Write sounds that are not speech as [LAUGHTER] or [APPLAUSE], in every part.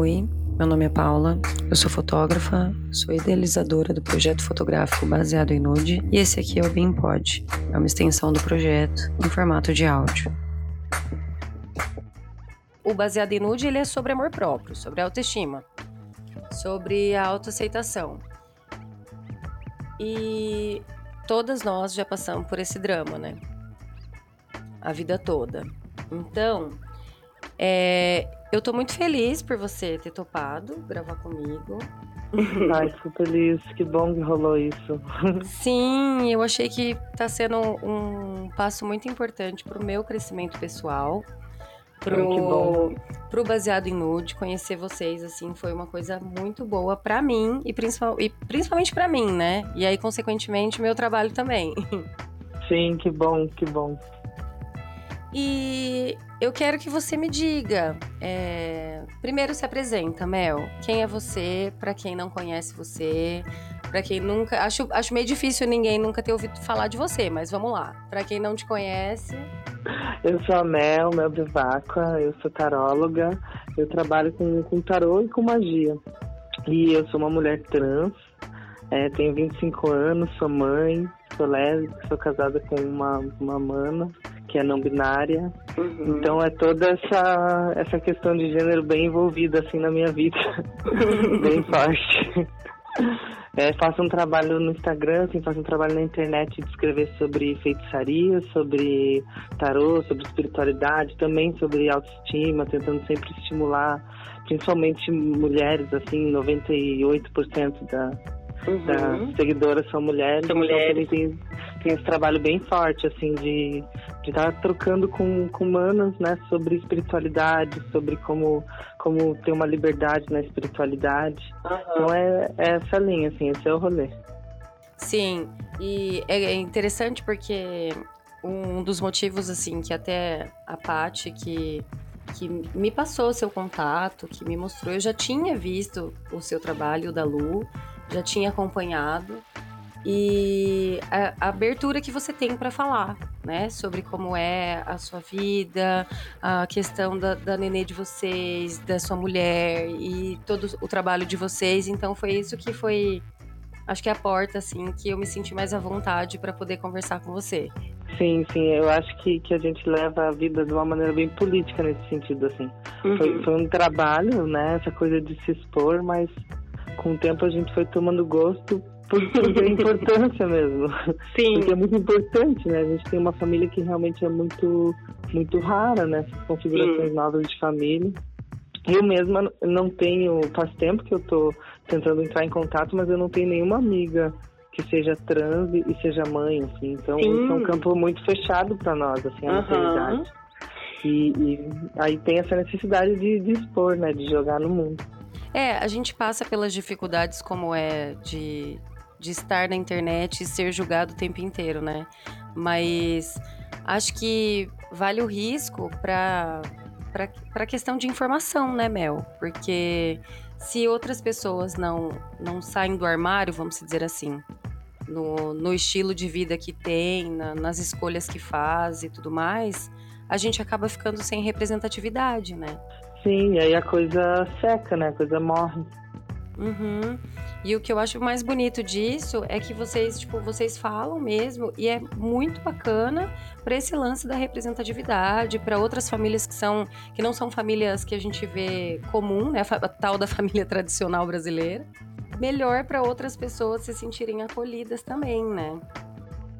Oi, meu nome é Paula, eu sou fotógrafa, sou idealizadora do projeto fotográfico baseado em nude e esse aqui é o BeamPod, é uma extensão do projeto em formato de áudio. O baseado em nude ele é sobre amor próprio, sobre autoestima, sobre a autoaceitação. E todas nós já passamos por esse drama, né? A vida toda. Então, é, eu tô muito feliz por você ter topado gravar comigo. [LAUGHS] Ai, fico feliz, que bom que rolou isso. [LAUGHS] Sim, eu achei que tá sendo um passo muito importante pro meu crescimento pessoal. Pro, pro Baseado em Nude, conhecer vocês, assim, foi uma coisa muito boa para mim e, principal, e principalmente para mim, né? E aí, consequentemente, meu trabalho também. [LAUGHS] Sim, que bom, que bom. E eu quero que você me diga. É... Primeiro se apresenta, Mel. Quem é você? Para quem não conhece você, para quem nunca, acho, acho meio difícil ninguém nunca ter ouvido falar de você, mas vamos lá. Para quem não te conhece. Eu sou a Mel, Mel Bivacqua, eu sou taróloga, eu trabalho com, com tarô e com magia. E eu sou uma mulher trans, é, tenho 25 anos, sou mãe, sou lésbica, sou casada com uma, uma mana que é não binária. Uhum. Então é toda essa, essa questão de gênero bem envolvida assim na minha vida, bem forte. É, faço um trabalho no Instagram, assim, faço um trabalho na internet de escrever sobre feitiçaria, sobre tarô, sobre espiritualidade, também sobre autoestima, tentando sempre estimular, principalmente mulheres, assim, 98% da, uhum. das seguidoras são mulheres. São mulheres. Então, tem, tem esse trabalho bem forte, assim, de estar tá trocando com, com humanos, né, sobre espiritualidade, sobre como, como ter uma liberdade na espiritualidade. Uhum. Então é, é essa linha, assim, esse é o rolê. Sim, e é interessante porque um dos motivos, assim, que até a Paty, que, que me passou o seu contato, que me mostrou, eu já tinha visto o seu trabalho da Lu, já tinha acompanhado e a, a abertura que você tem para falar, né, sobre como é a sua vida, a questão da, da nenê de vocês, da sua mulher e todo o trabalho de vocês. Então foi isso que foi, acho que é a porta assim que eu me senti mais à vontade para poder conversar com você. Sim, sim, eu acho que, que a gente leva a vida de uma maneira bem política nesse sentido, assim. Uhum. Foi, foi um trabalho, né, essa coisa de se expor, mas com o tempo a gente foi tomando gosto por, por a [LAUGHS] importância mesmo. Sim. Porque é muito importante, né? A gente tem uma família que realmente é muito, muito rara, né? Essas configurações Sim. novas de família. Eu mesma não tenho, faz tempo que eu tô tentando entrar em contato, mas eu não tenho nenhuma amiga que seja trans e seja mãe, assim. Então, isso é um campo muito fechado para nós, assim, a uhum. maternidade. E, e, aí tem essa necessidade de, de expor, né? De jogar no mundo. É, a gente passa pelas dificuldades como é de, de estar na internet e ser julgado o tempo inteiro, né? Mas acho que vale o risco para para questão de informação, né, Mel? Porque se outras pessoas não não saem do armário, vamos dizer assim, no, no estilo de vida que tem, na, nas escolhas que faz e tudo mais, a gente acaba ficando sem representatividade, né? Sim, aí a coisa seca, né? A coisa morre. Uhum. E o que eu acho mais bonito disso é que vocês, tipo, vocês falam mesmo e é muito bacana para esse lance da representatividade, para outras famílias que são que não são famílias que a gente vê comum, né, a tal da [LAUGHS] família tradicional brasileira. Melhor para outras pessoas se sentirem acolhidas também, né?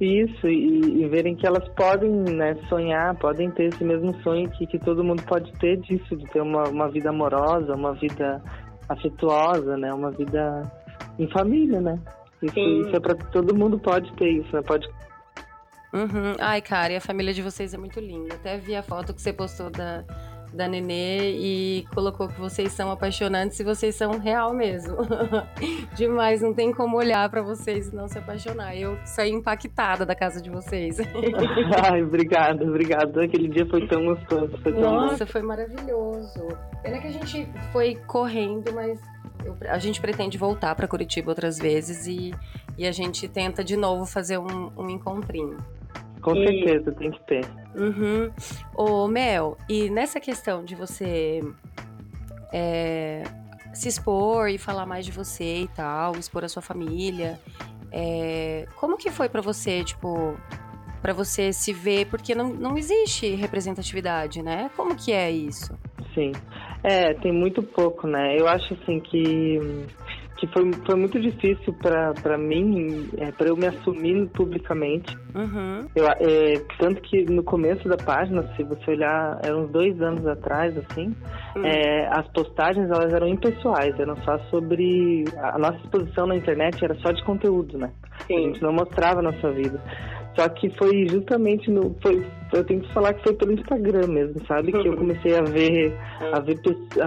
Isso, e, e, verem que elas podem né, sonhar, podem ter esse mesmo sonho que, que todo mundo pode ter disso, de ter uma, uma vida amorosa, uma vida afetuosa, né? Uma vida em família, né? Isso, isso é pra todo mundo pode ter isso, né? Pode. Uhum. Ai, cara, e a família de vocês é muito linda. Até vi a foto que você postou da, da Nenê e colocou que vocês são apaixonantes e vocês são real mesmo. [LAUGHS] Demais, não tem como olhar para vocês e não se apaixonar. Eu saí impactada da casa de vocês. [LAUGHS] [LAUGHS] Ai, obrigada, obrigada. Aquele dia foi tão gostoso. Foi tão Nossa, foi maravilhoso. Pena que a gente foi correndo, mas eu, a gente pretende voltar para Curitiba outras vezes e, e a gente tenta de novo fazer um, um encontrinho. Com e... certeza, tem que ter. Uhum. Ô, Mel, e nessa questão de você é, se expor e falar mais de você e tal, expor a sua família. É, como que foi para você, tipo, para você se ver, porque não, não existe representatividade, né? Como que é isso? Sim. É, tem muito pouco, né? Eu acho assim que que foi, foi muito difícil para mim, é, para eu me assumir publicamente. Uhum. Eu, é, tanto que no começo da página, se você olhar, eram uns dois anos atrás, assim, uhum. é, as postagens elas eram impessoais, eram só sobre. A nossa exposição na internet era só de conteúdo, né? Sim. A gente não mostrava a nossa vida. Só que foi justamente no. Foi, eu tenho que falar que foi pelo Instagram mesmo, sabe? Que eu [LAUGHS] comecei a ver, a ver,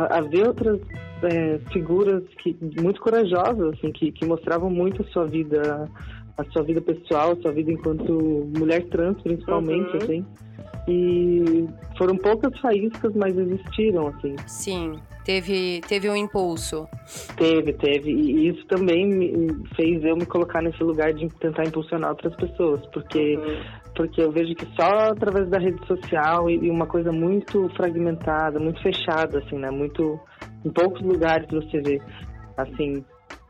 a ver outras é, figuras que, muito corajosas, assim, que, que mostravam muito a sua vida, a sua vida pessoal, a sua vida enquanto mulher trans, principalmente, uhum. assim. E foram poucas faíscas, mas existiram, assim. Sim, teve, teve um impulso. Teve, teve. E isso também me fez eu me colocar nesse lugar de tentar impulsionar outras pessoas, porque, uhum. porque eu vejo que só através da rede social e, e uma coisa muito fragmentada, muito fechada, assim, né? Muito em poucos lugares você vê, assim,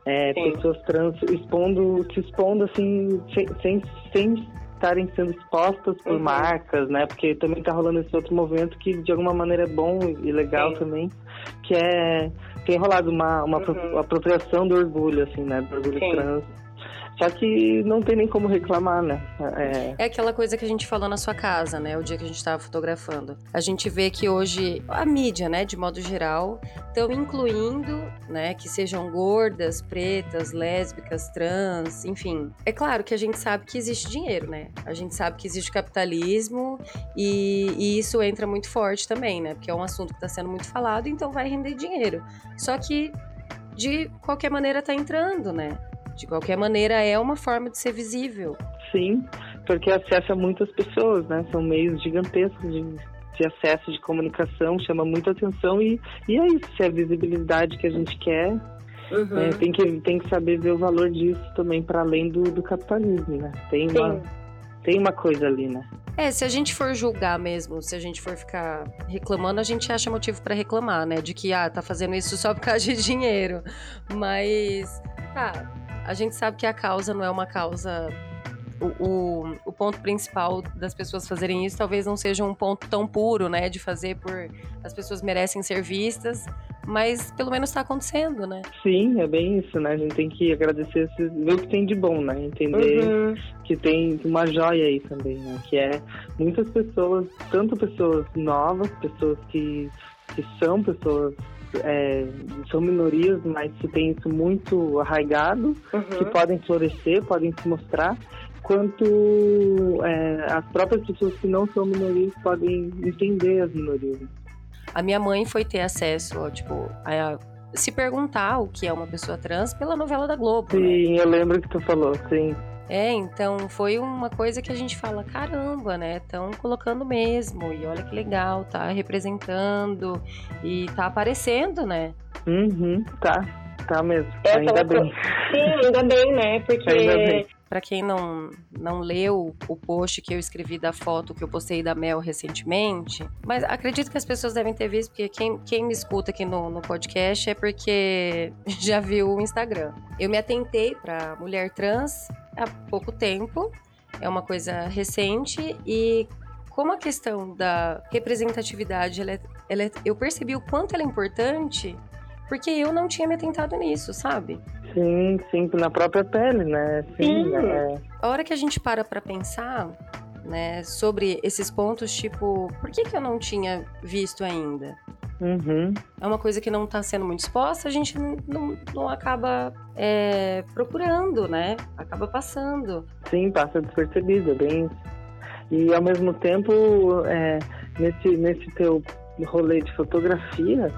é, pessoas trans expondo, se expondo assim, sem, sem, sem estarem sendo expostas por uhum. marcas, né? Porque também está rolando esse outro movimento que de alguma maneira é bom e legal Sim. também, que é tem rolado uma, uma uhum. apropriação do orgulho, assim, né? Do orgulho Sim. trans só que não tem nem como reclamar, né? É... é aquela coisa que a gente falou na sua casa, né? O dia que a gente estava fotografando. A gente vê que hoje a mídia, né, de modo geral, estão incluindo, né, que sejam gordas, pretas, lésbicas, trans, enfim. É claro que a gente sabe que existe dinheiro, né? A gente sabe que existe capitalismo e, e isso entra muito forte também, né? Porque é um assunto que está sendo muito falado, então vai render dinheiro. Só que de qualquer maneira está entrando, né? De qualquer maneira, é uma forma de ser visível. Sim, porque acessa muitas pessoas, né? São meios gigantescos de, de acesso de comunicação, chama muita atenção e, e é isso, se é a visibilidade que a gente quer, uhum. é, tem, que, tem que saber ver o valor disso também para além do, do capitalismo, né? Tem uma, tem uma coisa ali, né? É, se a gente for julgar mesmo, se a gente for ficar reclamando, a gente acha motivo para reclamar, né? De que, ah, tá fazendo isso só por causa de dinheiro. Mas, tá, a gente sabe que a causa não é uma causa. O, o, o, ponto principal das pessoas fazerem isso talvez não seja um ponto tão puro, né? De fazer por. As pessoas merecem ser vistas, mas pelo menos está acontecendo, né? Sim, é bem isso, né? A gente tem que agradecer, ver o que tem de bom, né? Entender uhum. que tem uma joia aí também, né? Que é muitas pessoas, tanto pessoas novas, pessoas que, que são pessoas é, são minorias, mas que tem isso muito arraigado, uhum. que podem florescer, podem se mostrar, quanto é, as próprias pessoas que não são minorias podem entender as minorias. A minha mãe foi ter acesso, ó, tipo, a, se perguntar o que é uma pessoa trans pela novela da Globo. Né? Sim, né? eu lembro que tu falou, sim. É, então foi uma coisa que a gente fala, caramba, né? Estão colocando mesmo, e olha que legal, tá representando e tá aparecendo, né? Uhum, tá, tá mesmo. É, ainda bem. Sim, ainda bem, né? Porque para quem não, não leu o post que eu escrevi da foto que eu postei da Mel recentemente, mas acredito que as pessoas devem ter visto, porque quem, quem me escuta aqui no, no podcast é porque [LAUGHS] já viu o Instagram. Eu me atentei para mulher trans há pouco tempo, é uma coisa recente e como a questão da representatividade, ela é, ela é, eu percebi o quanto ela é importante porque eu não tinha me atentado nisso, sabe? Sim, sim, na própria pele, né? Sim. sim. É. A hora que a gente para pra pensar, né, sobre esses pontos, tipo, por que, que eu não tinha visto ainda? Uhum. É uma coisa que não está sendo muito exposta, a gente não, não acaba é, procurando, né? Acaba passando. Sim, passa despercebido, é bem E ao mesmo tempo, é, nesse, nesse teu rolê de fotografia,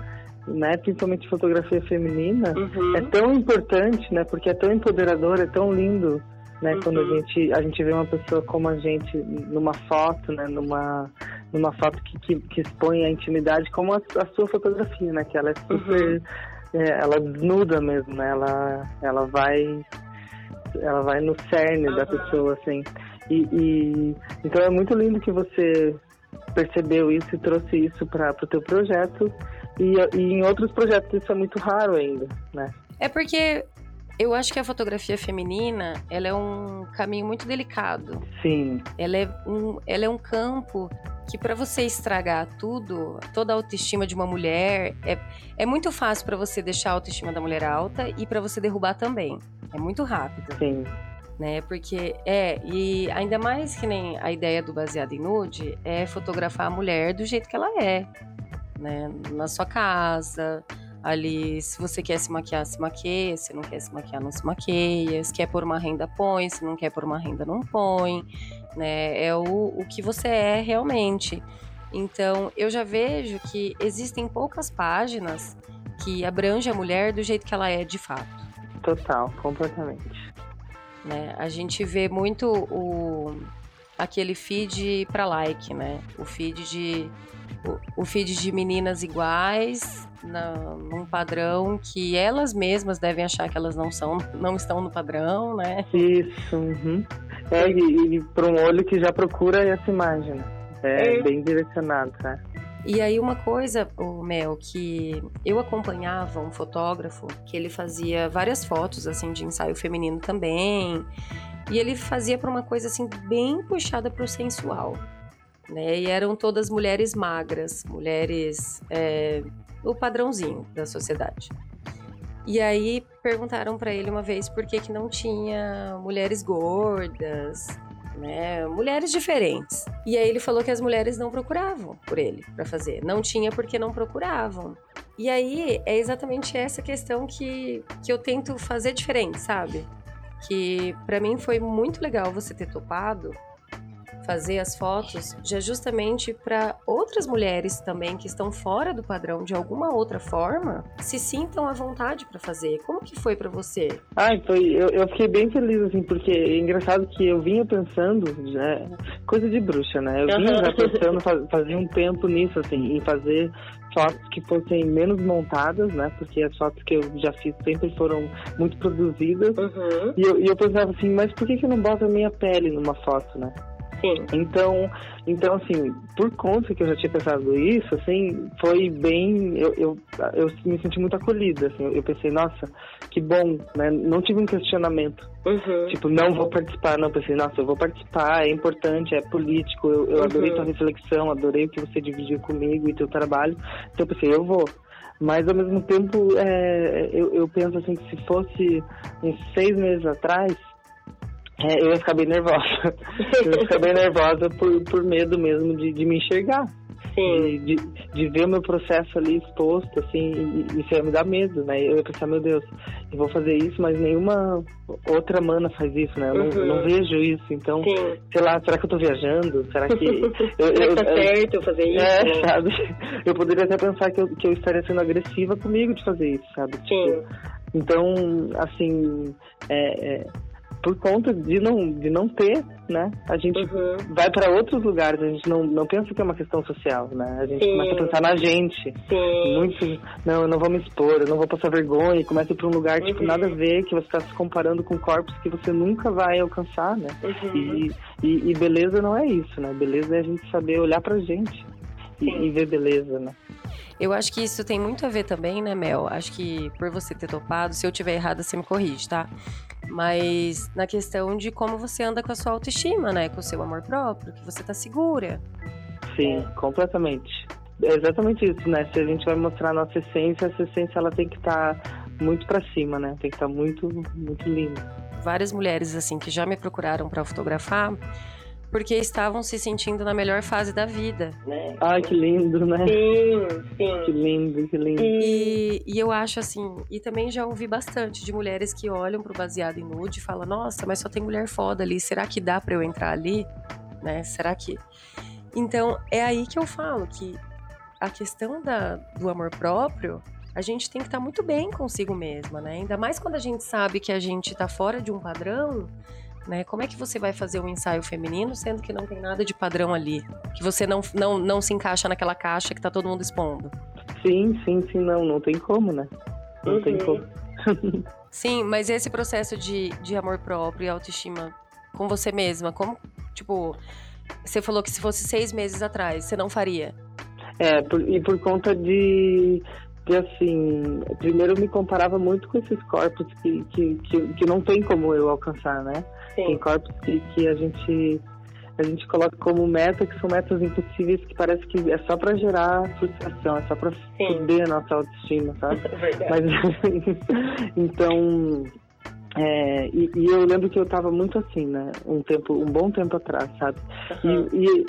né, principalmente fotografia feminina, uhum. é tão importante, né, porque é tão empoderador, é tão lindo, né, uhum. quando a gente a gente vê uma pessoa como a gente numa foto, né, numa numa foto que, que, que expõe a intimidade, como a, a, sua fotografia, né, que ela é super, uhum. é, ela desnuda mesmo, né, ela ela vai ela vai no cerne da pessoa, assim, e, e então é muito lindo que você percebeu isso e trouxe isso para o teu projeto. E, e em outros projetos isso é muito raro ainda, né? É porque eu acho que a fotografia feminina, ela é um caminho muito delicado. Sim. Ela é um, ela é um campo que para você estragar tudo, toda a autoestima de uma mulher, é, é muito fácil para você deixar a autoestima da mulher alta e para você derrubar também. É muito rápido. Sim. Né? Porque é, e ainda mais que nem a ideia do baseado em nude é fotografar a mulher do jeito que ela é, né? Na sua casa, ali, se você quer se maquiar, se maqueia, se não quer se maquiar, não se maqueia, se quer pôr uma renda, põe, se não quer pôr uma renda, não põe, né? É o, o que você é realmente. Então, eu já vejo que existem poucas páginas que abrangem a mulher do jeito que ela é de fato. Total, completamente. Né? A gente vê muito o, aquele feed para like, né? O feed de o, o feed de meninas iguais na, num padrão que elas mesmas devem achar que elas não são, não estão no padrão, né? Isso. Uhum. É, e, e para um olho que já procura essa imagem. É, é. bem direcionado, né? E aí uma coisa, o Mel, que eu acompanhava um fotógrafo que ele fazia várias fotos assim de ensaio feminino também. E ele fazia para uma coisa assim bem puxada para o sensual. Né? E eram todas mulheres magras, mulheres é, o padrãozinho da sociedade. E aí perguntaram para ele uma vez por que, que não tinha mulheres gordas, né? Mulheres diferentes. E aí ele falou que as mulheres não procuravam por ele para fazer. Não tinha porque não procuravam. E aí é exatamente essa questão que, que eu tento fazer diferente, sabe? Que para mim foi muito legal você ter topado fazer as fotos já justamente para outras mulheres também que estão fora do padrão de alguma outra forma se sintam à vontade para fazer. Como que foi para você? Ai, foi, eu, eu, fiquei bem feliz assim, porque é engraçado que eu vinha pensando, né, coisa de bruxa, né? Eu vinha já pensando [LAUGHS] faz, fazia um tempo nisso assim, em fazer fotos que fossem menos montadas, né? Porque as fotos que eu já fiz sempre foram muito produzidas. Uhum. E, eu, e eu pensava assim, mas por que, que eu não boto a minha pele numa foto, né? Sim. Então, então, assim, por conta que eu já tinha pensado isso, assim, foi bem. Eu, eu, eu me senti muito acolhida, assim. Eu pensei, nossa, que bom, né? Não tive um questionamento. Uhum. Tipo, não vou participar. Não, pensei, nossa, eu vou participar, é importante, é político. Eu, eu uhum. adorei tua reflexão, adorei o que você dividiu comigo e teu trabalho. Então, eu pensei, eu vou. Mas, ao mesmo tempo, é, eu, eu penso, assim, que se fosse uns seis meses atrás é, eu ia ficar bem nervosa. eu ia ficar bem [LAUGHS] nervosa por, por medo mesmo de, de me enxergar. Sim. De, de, de, ver o meu processo ali exposto, assim, e, isso ia me dar medo, né? Eu ia pensar, meu Deus, eu vou fazer isso, mas nenhuma outra mana faz isso, né? Eu uhum. não, não, vejo isso, então, Sim. sei lá, será que eu tô viajando? Será que... [LAUGHS] eu, eu, tá certo eu fazer isso? É, sabe? [LAUGHS] Eu poderia até pensar que eu, que eu estaria sendo agressiva comigo de fazer isso, sabe? Sim. Tipo, então, assim, é, é por conta de não, de não ter, né? A gente uhum. vai para outros lugares, a gente não, não pensa que é uma questão social, né? A gente Sim. começa a pensar na gente. Sim. Muito, não, eu não vou me expor, eu não vou passar vergonha, e começa a ir pra um lugar, tipo, uhum. tipo, nada a ver, que você está se comparando com corpos que você nunca vai alcançar, né? Uhum. E, e, e, beleza não é isso, né? Beleza é a gente saber olhar pra gente e, e ver beleza, né? Eu acho que isso tem muito a ver também, né, Mel? Acho que por você ter topado, se eu tiver errado, você me corrige, tá? Mas na questão de como você anda com a sua autoestima, né? Com o seu amor próprio, que você tá segura. Sim, completamente. É exatamente isso, né? Se a gente vai mostrar a nossa essência, essa essência ela tem que estar tá muito para cima, né? Tem que estar tá muito, muito linda. Várias mulheres, assim, que já me procuraram para fotografar, porque estavam se sentindo na melhor fase da vida. Né? Ai, que lindo, né? Sim, sim. Que lindo, que lindo. E, e eu acho assim, e também já ouvi bastante de mulheres que olham pro baseado em nude e falam, nossa, mas só tem mulher foda ali, será que dá para eu entrar ali? Né? Será que. Então, é aí que eu falo que a questão da, do amor próprio a gente tem que estar tá muito bem consigo mesma, né? Ainda mais quando a gente sabe que a gente está fora de um padrão, né? Como é que você vai fazer um ensaio feminino sendo que não tem nada de padrão ali? Que você não, não, não se encaixa naquela caixa que tá todo mundo expondo? Sim, sim, sim, não, não tem como, né? Não uhum. tem como. [LAUGHS] sim, mas esse processo de, de amor próprio e autoestima com você mesma, como, tipo, Você falou que se fosse seis meses atrás, você não faria? É, por, e por conta de, de, assim, primeiro eu me comparava muito com esses corpos que, que, que, que não tem como eu alcançar, né? Sim. Tem corpos que, que a gente a gente coloca como meta que são metas impossíveis que parece que é só para gerar frustração, é só para foder a nossa autoestima, sabe? [LAUGHS] Verdade. Mas [LAUGHS] então é, e, e, eu lembro que eu tava muito assim, né? Um tempo, um bom tempo atrás, sabe? Uhum. E, e,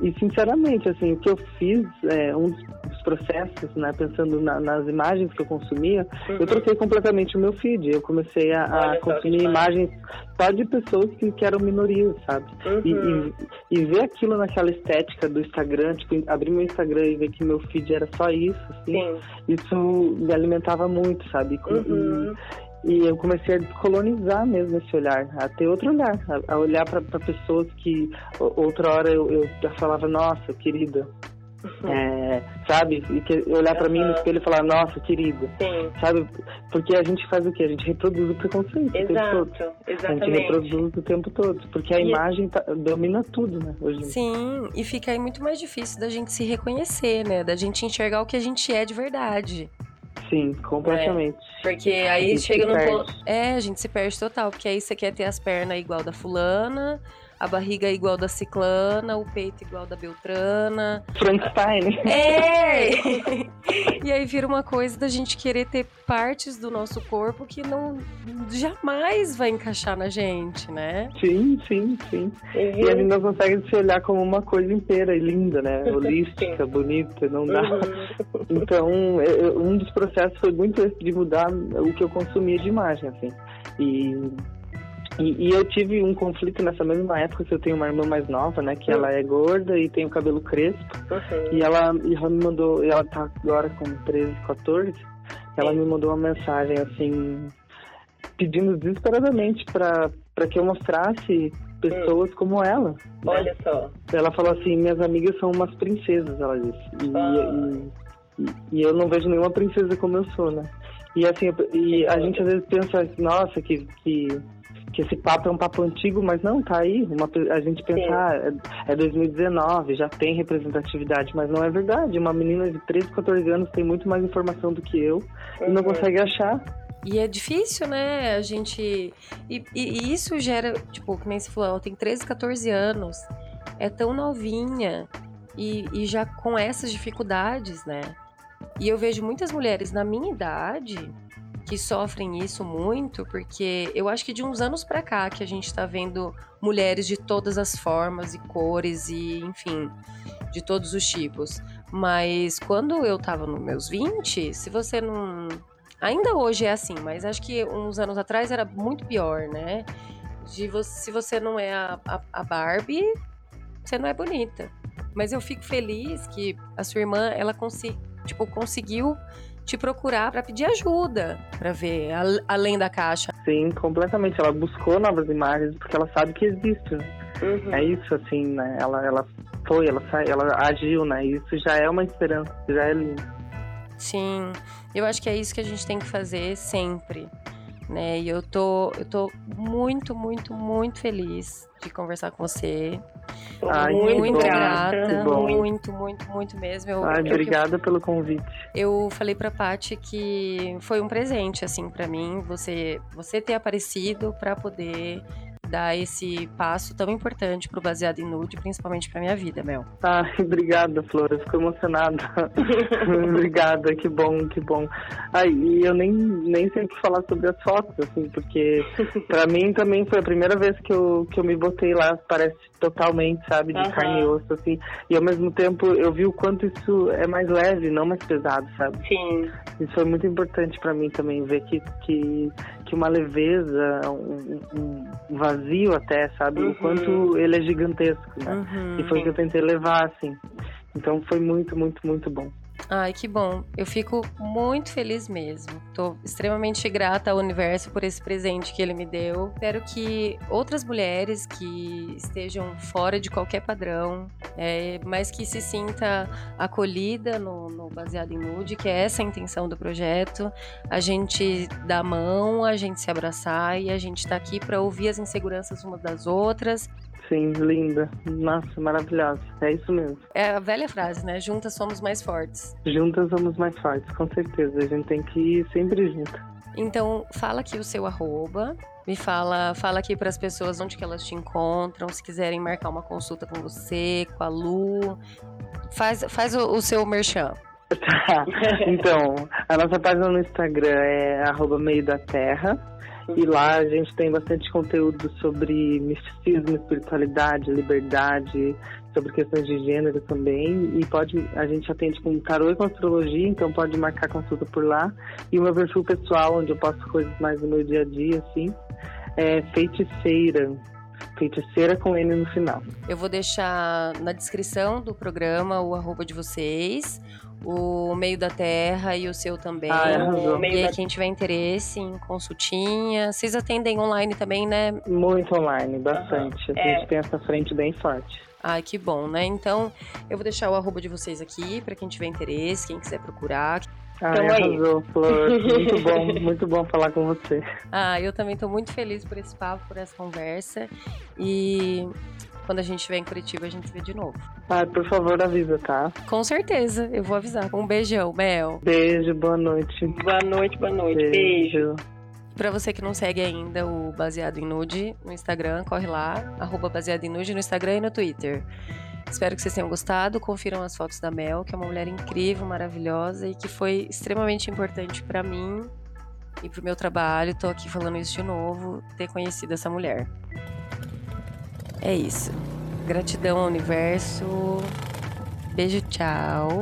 e, sinceramente, assim, o que eu fiz, é, um dos processos, né? Pensando na, nas imagens que eu consumia, Uhum. eu troquei completamente o meu feed. Eu comecei a, a Olha consumir imagens só de pessoas que, que eram minorias, sabe? E, Uhum. e, e ver aquilo naquela estética do Instagram, tipo, abrir meu Instagram e ver que meu feed era só isso, assim, Sim. isso me alimentava muito, sabe? E- Uhum. E eu comecei a colonizar mesmo esse olhar, a ter outro olhar, a, a olhar para pessoas que outra hora eu, eu já falava, nossa, querida, é, sabe? E que, olhar para mim no Uhum. espelho e falar, nossa, querida, Sim. sabe? Porque a gente faz o quê? A gente reproduz o preconceito o tempo todo. Exato. A gente Exatamente. reproduz o tempo todo, porque a E- imagem tá- domina tudo, né? Hoje. Sim, e fica aí muito mais difícil da gente se reconhecer, né? Da gente enxergar o que a gente é de verdade. Sim, completamente. Porque A aí chega ponto. É, a gente se perde total. Porque aí você quer ter as pernas igual da fulana, a barriga igual da ciclana, o peito igual da beltrana. Frankenstein. É! [LAUGHS] e aí vira uma coisa da gente querer ter partes do nosso corpo que não jamais vai encaixar na gente, né? Sim, sim, sim. E E a gente não consegue se olhar como uma coisa inteira e linda, né? [LAUGHS] Holística, bonita, não dá. Uhum. [LAUGHS] Então, eu- eu- um dos processos foi muito esse de mudar o que eu consumia de imagem, assim. E, e, e eu tive um conflito nessa mesma época, que eu tenho uma irmã mais nova, né? Que ela é gorda e tem o cabelo crespo. Uhum. E ela, ela me mandou, e ela tá agora com 13, 14, ela me mandou uma mensagem, assim, pedindo desesperadamente para que eu mostrasse pessoas como ela. né? Olha só. Ela falou assim, minhas amigas são umas princesas, ela disse. E, Ah. e, e- e eu não vejo nenhuma princesa como eu sou, né? E assim, e a gente às vezes pensa, nossa, que, que, que esse papo é um papo antigo, mas não, tá aí. Uma, a gente pensa, Sim. ah, é, é 2019, já tem representatividade, mas não é verdade. Uma menina de 13, 14 anos tem muito mais informação do que eu e não Uhum. consegue achar. E é difícil, né? A gente. E, e- e isso gera, tipo, que nem você falou, ela tem 13, 14 anos. É tão novinha. E, e já com essas dificuldades, né? E eu vejo muitas mulheres na minha idade que sofrem isso muito, porque eu acho que de uns anos pra cá que a gente tá vendo mulheres de todas as formas e cores e, enfim, de todos os tipos. Mas quando eu tava nos meus 20, se você não. Ainda hoje é assim, mas acho que uns anos atrás era muito pior, né? De vo- se você não é a, a, a Barbie, você não é bonita. Mas eu fico feliz que a sua irmã, ela consi tipo, conseguiu te procurar pra pedir ajuda, pra ver al- além da caixa. Sim, completamente. Ela buscou novas imagens porque ela sabe que existe. né? Uhum. É isso, assim, né? Ela, ela foi, ela, ela agiu, né? Isso já é uma esperança, já é lindo. Sim, eu acho que é isso que a gente tem que fazer sempre, né? E eu tô, eu tô muito, muito, muito feliz de conversar com você. Tô Ai, muito, grata, muito, muito, muito mesmo. Eu, Ai, eu- obrigada pelo convite. eu falei pra Paty que foi um presente, assim, pra mim, você, você ter aparecido pra poder dar esse passo tão importante pro Baseado em Nude, principalmente pra minha vida, Mel. Ai, [LAUGHS] obrigada, Flor. Eu fico emocionada. [LAUGHS] obrigada, que bom, que bom. Ai, e eu nem, nem sei o que falar sobre as fotos, assim, porque [LAUGHS] pra mim também foi a primeira vez que eu, que eu me botei lá, parece totalmente, sabe, de Aham. carne e osso, assim. E ao mesmo tempo eu vi o quanto isso é mais leve, não mais pesado, sabe? Sim. Isso foi muito importante pra mim também, ver que, que, que uma leveza, um, um- vazio até, sabe? Uhum. O quanto ele é gigantesco, né? Uhum. E foi o que eu tentei levar, assim. Então foi muito, muito, muito bom. Ai, que bom. Eu fico muito feliz mesmo. Tô extremamente grata ao universo por esse presente que ele me deu. Espero que outras mulheres que estejam fora de qualquer padrão, é, mas que se sinta acolhida no, no Baseado em Nude, que é essa a intenção do projeto, a gente dar a mão, a gente se abraçar e a gente tá aqui para ouvir as inseguranças umas das outras sim, linda. Nossa, maravilhosa. É isso mesmo. É a velha frase, né? Juntas somos mais fortes. Juntas somos mais fortes, com certeza. A gente tem que ir sempre junto. Então, fala aqui o seu arroba. Me fala, fala aqui para as pessoas onde que elas te encontram, se quiserem marcar uma consulta com você, com a Lu. Faz, faz o, o seu merchan. [LAUGHS] Tá. Então, a nossa página no Instagram é arroba meio da terra. E lá a gente tem bastante conteúdo sobre misticismo, espiritualidade, liberdade, sobre questões de gênero também. E pode, a gente atende com tarô e com astrologia, então pode marcar consulta por lá. E o meu perfil pessoal, onde eu posto coisas mais do meu dia a dia, assim, é feiticeira. Feiticeira com N no final. Eu vou deixar na descrição do programa o arroba de vocês, o meio da terra e o seu também. Ah, arrasou. e aí, quem tiver interesse em consultinha, vocês atendem online também, né? Muito online, bastante. A gente tem essa frente bem forte. Ai, que bom, né? Então, eu vou deixar o arroba de vocês aqui para quem tiver interesse, quem quiser procurar. Ai, Tamo aí. arrasou, Flor. [LAUGHS] Muito bom, muito bom falar com você. Ah, eu também tô muito feliz por esse papo, por essa conversa. E quando a gente estiver em Curitiba, a gente se vê de novo. Ah, por favor, avisa, tá? Com certeza, eu vou avisar. Um beijão, Mel. Beijo, boa noite. Boa noite, boa noite. Beijo. Pra você que não segue ainda o Baseado em Nude no Instagram, corre lá, arroba Baseado em Nude no Instagram e no Twitter. Espero que vocês tenham gostado. Confiram as fotos da Mel, que é uma mulher incrível, maravilhosa e que foi extremamente importante pra mim e pro meu trabalho. Tô aqui falando isso de novo, ter conhecido essa mulher. É isso. Gratidão ao universo. Beijo, tchau.